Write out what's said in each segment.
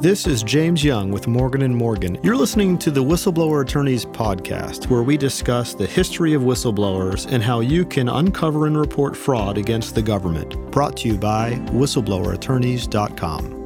This is James Young with Morgan and Morgan. You're listening to the Whistleblower Attorneys podcast, where we discuss the history of whistleblowers and how you can uncover and report fraud against the government. Brought to you by whistleblowerattorneys.com.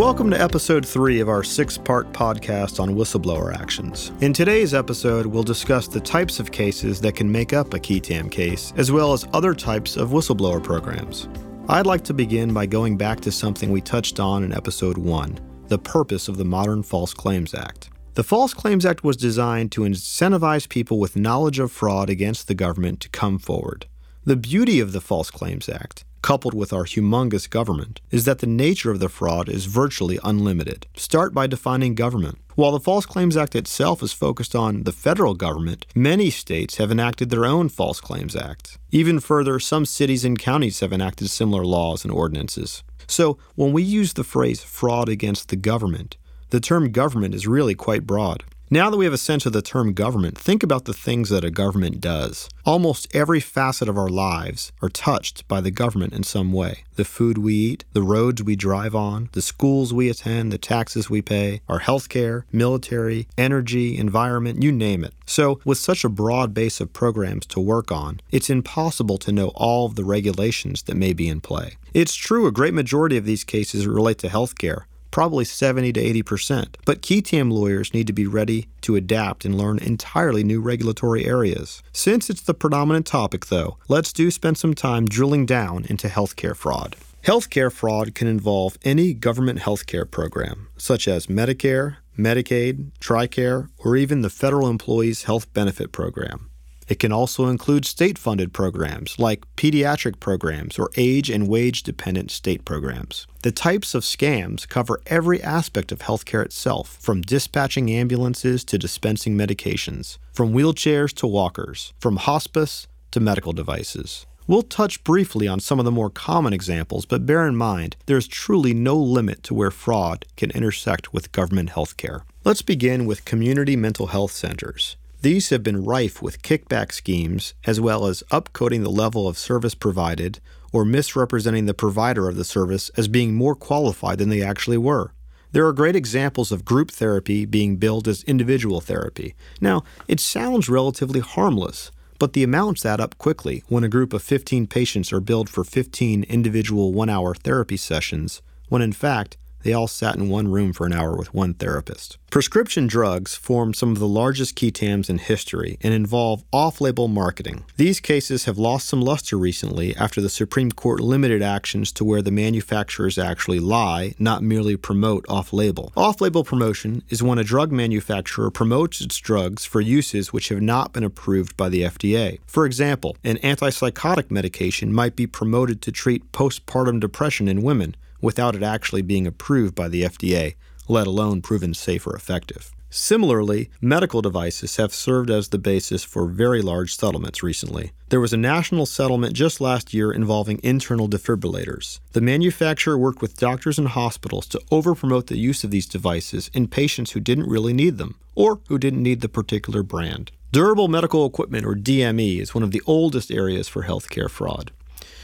Welcome to episode three of our six part podcast on whistleblower actions. In today's episode, we'll discuss the types of cases that can make up a qui tam case, as well as other types of whistleblower programs. I'd like to begin by going back to something we touched on in episode one the purpose of the modern False Claims Act. The False Claims Act was designed to incentivize people with knowledge of fraud against the government to come forward. The beauty of the False Claims Act coupled with our humongous government, is that the nature of the fraud is virtually unlimited. Start by defining government. While the False Claims Act itself is focused on the federal government, many states have enacted their own False Claims Act. Even further, some cities and counties have enacted similar laws and ordinances. So, when we use the phrase fraud against the government, the term government is really quite broad. Now that we have a sense of the term government, think about the things that a government does. Almost every facet of our lives are touched by the government in some way. The food we eat, the roads we drive on, the schools we attend, the taxes we pay, our healthcare, military, energy, environment, you name it. So, with such a broad base of programs to work on, it's impossible to know all of the regulations that may be in play. It's true a great majority of these cases relate to healthcare, probably 70 to 80%. But tam lawyers need to be ready to adapt and learn entirely new regulatory areas. Since it's the predominant topic, though, let's do spend some time drilling down into healthcare fraud. Healthcare fraud can involve any government healthcare program, such as Medicare, Medicaid, TRICARE, or even the Federal Employees Health Benefit Program. It can also include state funded programs like pediatric programs or age and wage dependent state programs. The types of scams cover every aspect of healthcare itself, from dispatching ambulances to dispensing medications, from wheelchairs to walkers, from hospice to medical devices. We'll touch briefly on some of the more common examples, but bear in mind there's truly no limit to where fraud can intersect with government healthcare. Let's begin with community mental health centers. These have been rife with kickback schemes, as well as upcoding the level of service provided or misrepresenting the provider of the service as being more qualified than they actually were. There are great examples of group therapy being billed as individual therapy. Now, it sounds relatively harmless, but the amounts add up quickly when a group of 15 patients are billed for 15 individual one hour therapy sessions, when in fact, they all sat in one room for an hour with one therapist. Prescription drugs form some of the largest qui tams in history and involve off label marketing. These cases have lost some luster recently after the Supreme Court limited actions to where the manufacturers actually lie, not merely promote off label. Off label promotion is when a drug manufacturer promotes its drugs for uses which have not been approved by the FDA. For example, an antipsychotic medication might be promoted to treat postpartum depression in women without it actually being approved by the FDA, let alone proven safe or effective. Similarly, medical devices have served as the basis for very large settlements recently. There was a national settlement just last year involving internal defibrillators. The manufacturer worked with doctors and hospitals to overpromote the use of these devices in patients who didn't really need them, or who didn't need the particular brand. Durable medical equipment, or DME, is one of the oldest areas for healthcare fraud.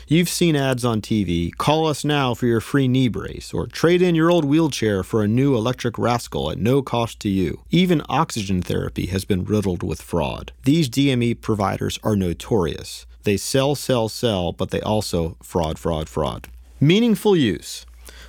You've seen ads on TV call us now for your free knee brace, or trade in your old wheelchair for a new electric rascal at no cost to you. Even oxygen therapy has been riddled with fraud. These DME providers are notorious. They sell, sell, sell, but they also fraud, fraud, fraud. Meaningful use.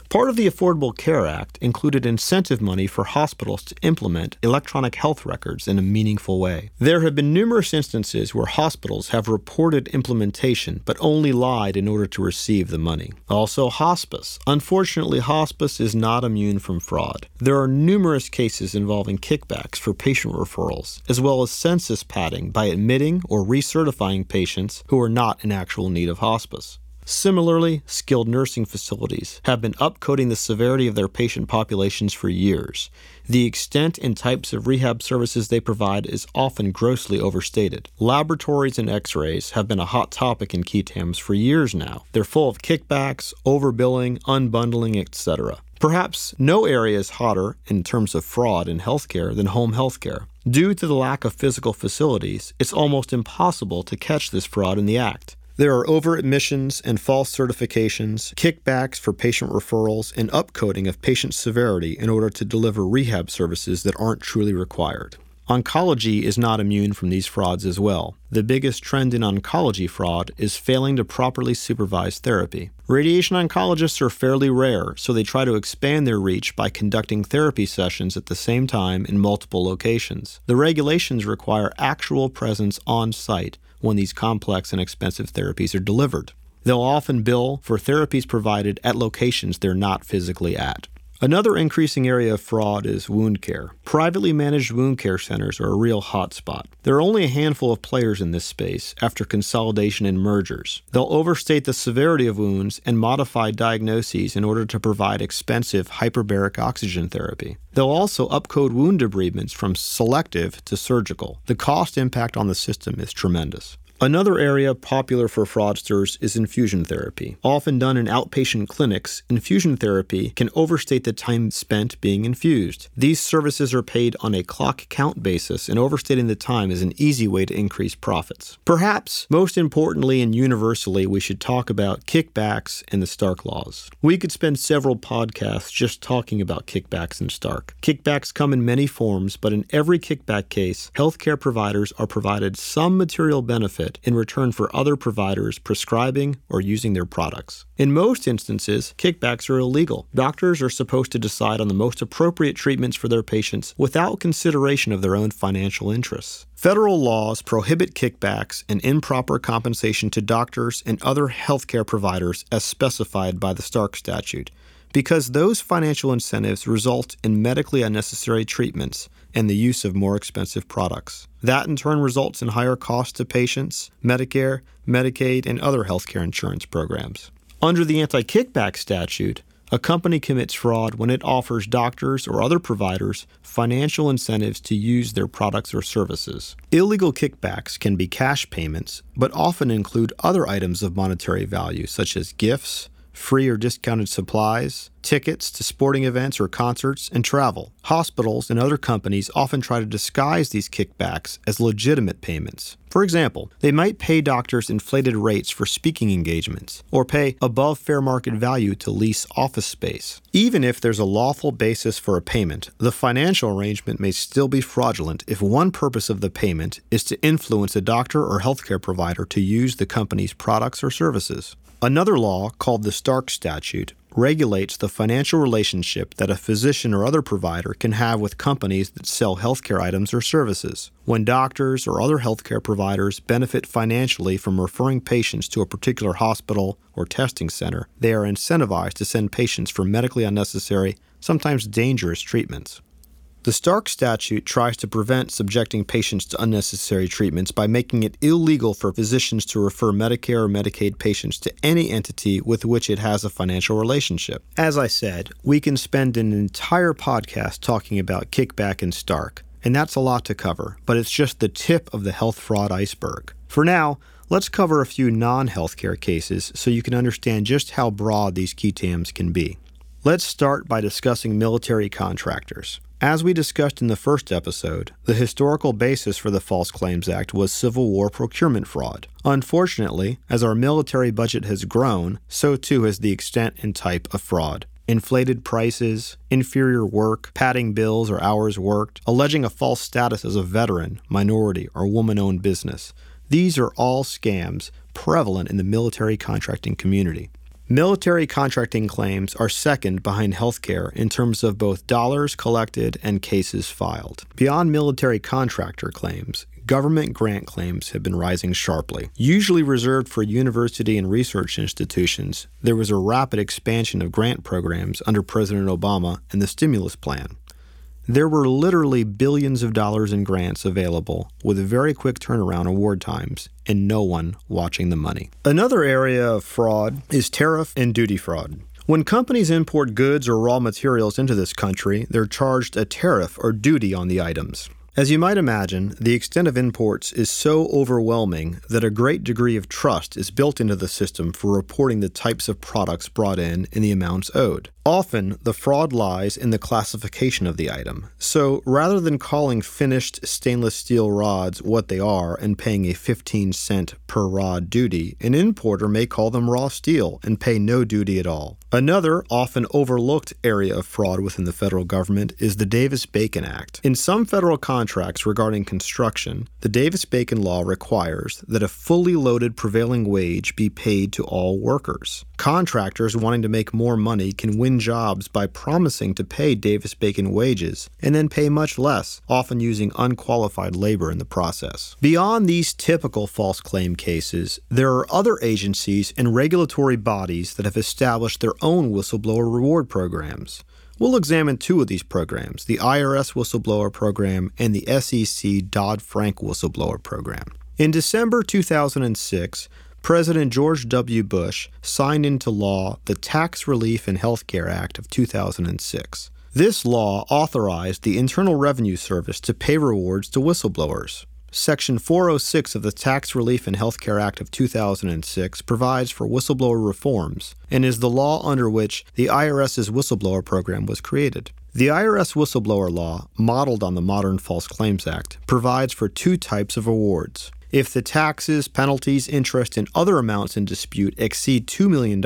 Part of the Affordable Care Act included incentive money for hospitals to implement electronic health records in a meaningful way. There have been numerous instances where hospitals have reported implementation but only lied in order to receive the money. Also, hospice. Unfortunately, hospice is not immune from fraud. There are numerous cases involving kickbacks for patient referrals, as well as census padding by admitting or recertifying patients who are not in actual need of hospice. Similarly, skilled nursing facilities have been upcoding the severity of their patient populations for years. The extent and types of rehab services they provide is often grossly overstated. Laboratories and x rays have been a hot topic in qui tams for years now. They're full of kickbacks, overbilling, unbundling, etc. Perhaps no area is hotter in terms of fraud in healthcare than home healthcare. Due to the lack of physical facilities, it's almost impossible to catch this fraud in the act. There are overadmissions and false certifications, kickbacks for patient referrals, and upcoding of patient severity in order to deliver rehab services that aren't truly required. Oncology is not immune from these frauds as well. The biggest trend in oncology fraud is failing to properly supervise therapy. Radiation oncologists are fairly rare, so they try to expand their reach by conducting therapy sessions at the same time in multiple locations. The regulations require actual presence on site when these complex and expensive therapies are delivered. They'll often bill for therapies provided at locations they're not physically at. Another increasing area of fraud is wound care. Privately managed wound care centers are a real hotspot. There are only a handful of players in this space after consolidation and mergers. They'll overstate the severity of wounds and modify diagnoses in order to provide expensive hyperbaric oxygen therapy. They'll also upcode wound debridements from selective to surgical. The cost impact on the system is tremendous. Another area popular for fraudsters is infusion therapy. Often done in outpatient clinics, infusion therapy can overstate the time spent being infused. These services are paid on a clock count basis, and overstating the time is an easy way to increase profits. Perhaps most importantly and universally, we should talk about kickbacks and the Stark laws. We could spend several podcasts just talking about kickbacks and Stark. Kickbacks come in many forms, but in every kickback case, healthcare providers are provided some material benefit benefit in return for other providers prescribing or using their products. In most instances, kickbacks are illegal. Doctors are supposed to decide on the most appropriate treatments for their patients without consideration of their own financial interests. Federal laws prohibit kickbacks and improper compensation to doctors and other healthcare providers as specified by the Stark statute because those financial incentives result in medically unnecessary treatments and the use of more expensive products. That in turn results in higher costs to patients, Medicare, Medicaid, and other healthcare insurance programs. Under the anti kickback statute, a company commits fraud when it offers doctors or other providers financial incentives to use their products or services. Illegal kickbacks can be cash payments, but often include other items of monetary value, such as gifts, free or discounted supplies, tickets to sporting events or concerts, and travel. Hospitals and other companies often try to disguise these kickbacks as legitimate payments. For example, they might pay doctors inflated rates for speaking engagements, or pay above fair market value to lease office space. Even if there's a lawful basis for a payment, the financial arrangement may still be fraudulent if one purpose of the payment is to influence a doctor or healthcare provider to use the company's products or services. Another law, called the Stark Statute, regulates the financial relationship that a physician or other provider can have with companies that sell healthcare items or services. When doctors or other healthcare providers benefit financially from referring patients to a particular hospital or testing center, they are incentivized to send patients for medically unnecessary, sometimes dangerous treatments. The Stark statute tries to prevent subjecting patients to unnecessary treatments by making it illegal for physicians to refer Medicare or Medicaid patients to any entity with which it has a financial relationship. As I said, we can spend an entire podcast talking about kickback and Stark, and that's a lot to cover, but it's just the tip of the health fraud iceberg. For now, let's cover a few non healthcare cases so you can understand just how broad these TAMs can be. Let's start by discussing military contractors. As we discussed in the first episode, the historical basis for the False Claims Act was Civil War procurement fraud. Unfortunately, as our military budget has grown, so too has the extent and type of fraud. Inflated prices, inferior work, padding bills or hours worked, alleging a false status as a veteran, minority, or woman owned business. These are all scams prevalent in the military contracting community. Military contracting claims are second behind healthcare in terms of both dollars collected and cases filed. Beyond military contractor claims, government grant claims have been rising sharply. Usually reserved for university and research institutions, there was a rapid expansion of grant programs under President Obama and the stimulus plan. There were literally billions of dollars in grants available with very quick turnaround award times and no one watching the money. Another area of fraud is tariff and duty fraud. When companies import goods or raw materials into this country, they're charged a tariff or duty on the items. As you might imagine, the extent of imports is so overwhelming that a great degree of trust is built into the system for reporting the types of products brought in and the amounts owed. Often, the fraud lies in the classification of the item. So, rather than calling finished stainless steel rods what they are and paying a 15 cent per rod duty, an importer may call them raw steel and pay no duty at all. Another, often overlooked area of fraud within the federal government is the Davis Bacon Act. In some federal contracts regarding construction, the Davis Bacon law requires that a fully loaded prevailing wage be paid to all workers. Contractors wanting to make more money can win jobs by promising to pay Davis Bacon wages and then pay much less, often using unqualified labor in the process. Beyond these typical false claim cases, there are other agencies and regulatory bodies that have established their own whistleblower reward programs. We'll examine two of these programs the IRS Whistleblower Program and the SEC Dodd Frank Whistleblower Program. In December 2006, President George W. Bush signed into law the Tax Relief and Health Care Act of 2006. This law authorized the Internal Revenue Service to pay rewards to whistleblowers. Section 406 of the Tax Relief and Health Care Act of 2006 provides for whistleblower reforms and is the law under which the IRS's whistleblower program was created. The IRS whistleblower law, modeled on the modern False Claims Act, provides for two types of awards if the taxes, penalties, interest, and other amounts in dispute exceed $2 million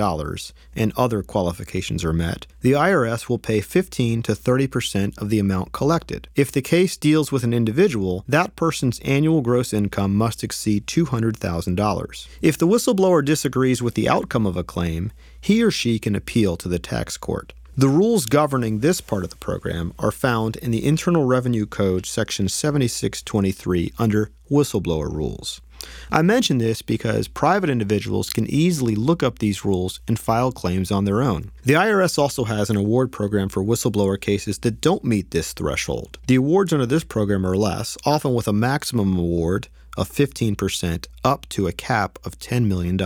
and other qualifications are met, the IRS will pay 15 to 30 percent of the amount collected. If the case deals with an individual, that person's annual gross income must exceed $200,000. If the whistleblower disagrees with the outcome of a claim, he or she can appeal to the tax court. The rules governing this part of the program are found in the Internal Revenue Code, Section 7623, under Whistleblower Rules. I mention this because private individuals can easily look up these rules and file claims on their own. The IRS also has an award program for whistleblower cases that don't meet this threshold. The awards under this program are less, often with a maximum award of 15% up to a cap of $10 million.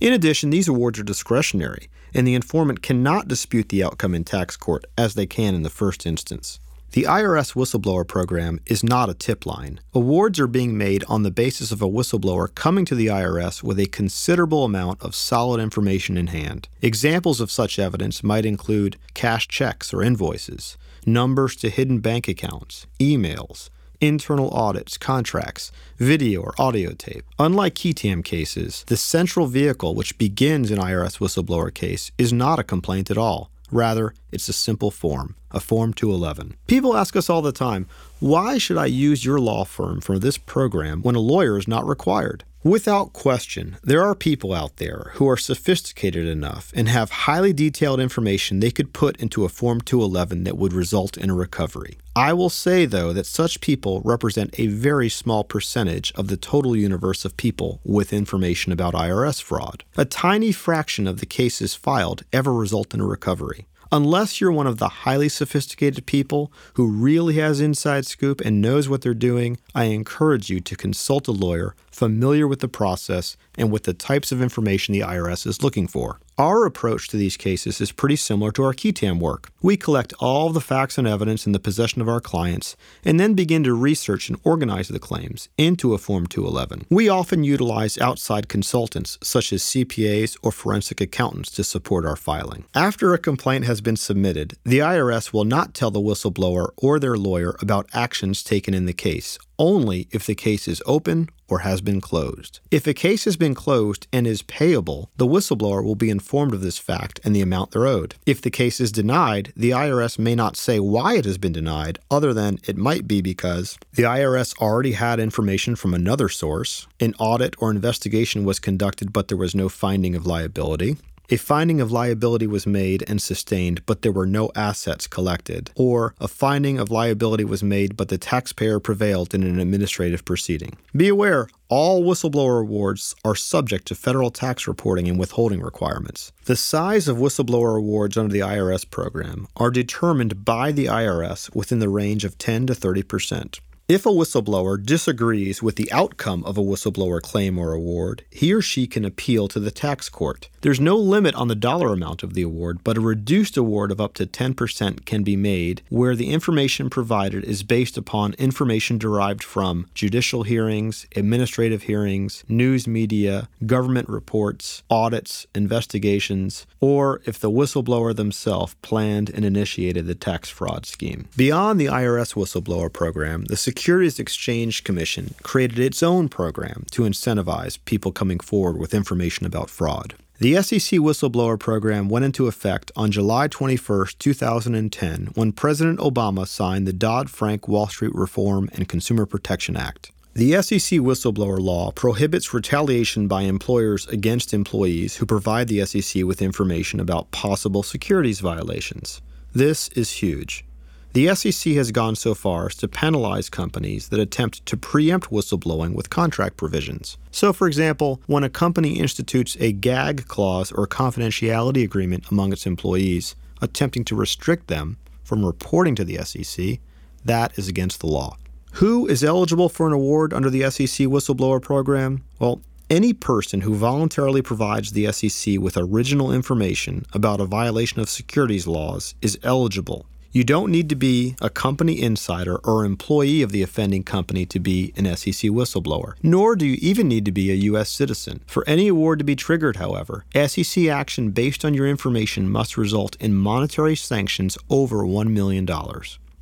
In addition, these awards are discretionary, and the informant cannot dispute the outcome in tax court as they can in the first instance. The IRS whistleblower program is not a tip line. Awards are being made on the basis of a whistleblower coming to the IRS with a considerable amount of solid information in hand. Examples of such evidence might include cash checks or invoices, numbers to hidden bank accounts, emails, internal audits, contracts, video or audio tape. Unlike qui tam cases, the central vehicle which begins an IRS whistleblower case is not a complaint at all. Rather, it's a simple form, a Form 211. People ask us all the time, why should I use your law firm for this program when a lawyer is not required? Without question, there are people out there who are sophisticated enough and have highly detailed information they could put into a Form 211 that would result in a recovery. I will say, though, that such people represent a very small percentage of the total universe of people with information about IRS fraud. A tiny fraction of the cases filed ever result in a recovery. Unless you're one of the highly sophisticated people who really has inside scoop and knows what they're doing, I encourage you to consult a lawyer familiar with the process and with the types of information the IRS is looking for. Our approach to these cases is pretty similar to our qui tam work. We collect all the facts and evidence in the possession of our clients and then begin to research and organize the claims into a Form 211. We often utilize outside consultants such as CPAs or forensic accountants to support our filing. After a complaint has been submitted, the IRS will not tell the whistleblower or their lawyer about actions taken in the case, only if the case is open or has been closed. If a case has been closed and is payable, the whistleblower will be informed of this fact and the amount they're owed. If the case is denied, the IRS may not say why it has been denied, other than it might be because the IRS already had information from another source, an audit or investigation was conducted but there was no finding of liability, a finding of liability was made and sustained, but there were no assets collected, or a finding of liability was made, but the taxpayer prevailed in an administrative proceeding. Be aware, all whistleblower awards are subject to federal tax reporting and withholding requirements. The size of whistleblower awards under the IRS program are determined by the IRS within the range of 10 to 30 percent. If a whistleblower disagrees with the outcome of a whistleblower claim or award, he or she can appeal to the tax court. There's no limit on the dollar amount of the award, but a reduced award of up to 10% can be made where the information provided is based upon information derived from judicial hearings, administrative hearings, news media, government reports, audits, investigations, or if the whistleblower themselves planned and initiated the tax fraud scheme. Beyond the IRS whistleblower program, the Securities Exchange Commission created its own program to incentivize people coming forward with information about fraud. The SEC whistleblower program went into effect on July 21, 2010, when President Obama signed the Dodd Frank Wall Street Reform and Consumer Protection Act. The SEC whistleblower law prohibits retaliation by employers against employees who provide the SEC with information about possible securities violations. This is huge. The SEC has gone so far as to penalize companies that attempt to preempt whistleblowing with contract provisions. So, for example, when a company institutes a gag clause or confidentiality agreement among its employees, attempting to restrict them from reporting to the SEC, that is against the law. Who is eligible for an award under the SEC whistleblower program? Well, any person who voluntarily provides the SEC with original information about a violation of securities laws is eligible you don't need to be a company insider or employee of the offending company to be an SEC whistleblower, nor do you even need to be a U.S. citizen. For any award to be triggered, however, SEC action based on your information must result in monetary sanctions over $1 million.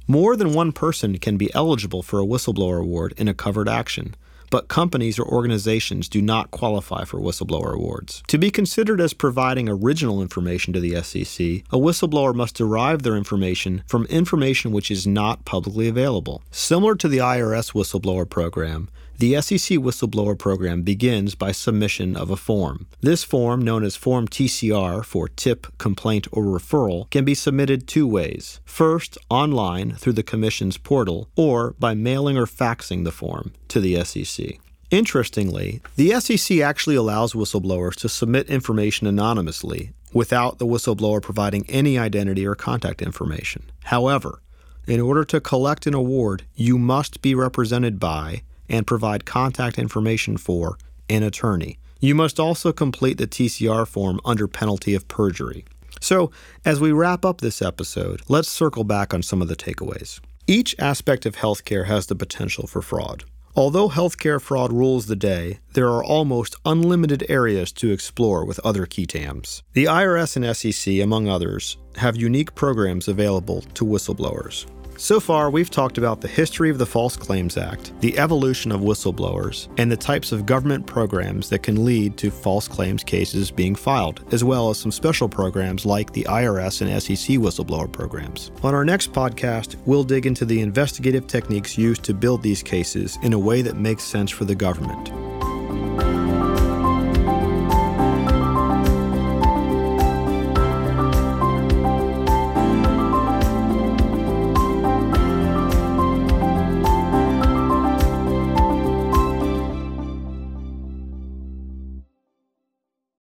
More than one person can be eligible for a whistleblower award in a covered action but companies or organizations do not qualify for whistleblower awards. To be considered as providing original information to the SEC, a whistleblower must derive their information from information which is not publicly available. Similar to the IRS whistleblower program, the SEC whistleblower program begins by submission of a form. This form, known as Form TCR for tip, complaint, or referral, can be submitted two ways. First, online through the Commission's portal, or by mailing or faxing the form to the SEC. Interestingly, the SEC actually allows whistleblowers to submit information anonymously without the whistleblower providing any identity or contact information. However, in order to collect an award, you must be represented by and provide contact information for an attorney. You must also complete the TCR form under penalty of perjury. So, as we wrap up this episode, let's circle back on some of the takeaways. Each aspect of healthcare has the potential for fraud. Although healthcare fraud rules the day, there are almost unlimited areas to explore with other qui tams. The IRS and SEC, among others, have unique programs available to whistleblowers. So far, we've talked about the history of the False Claims Act, the evolution of whistleblowers, and the types of government programs that can lead to false claims cases being filed, as well as some special programs like the IRS and SEC whistleblower programs. On our next podcast, we'll dig into the investigative techniques used to build these cases in a way that makes sense for the government.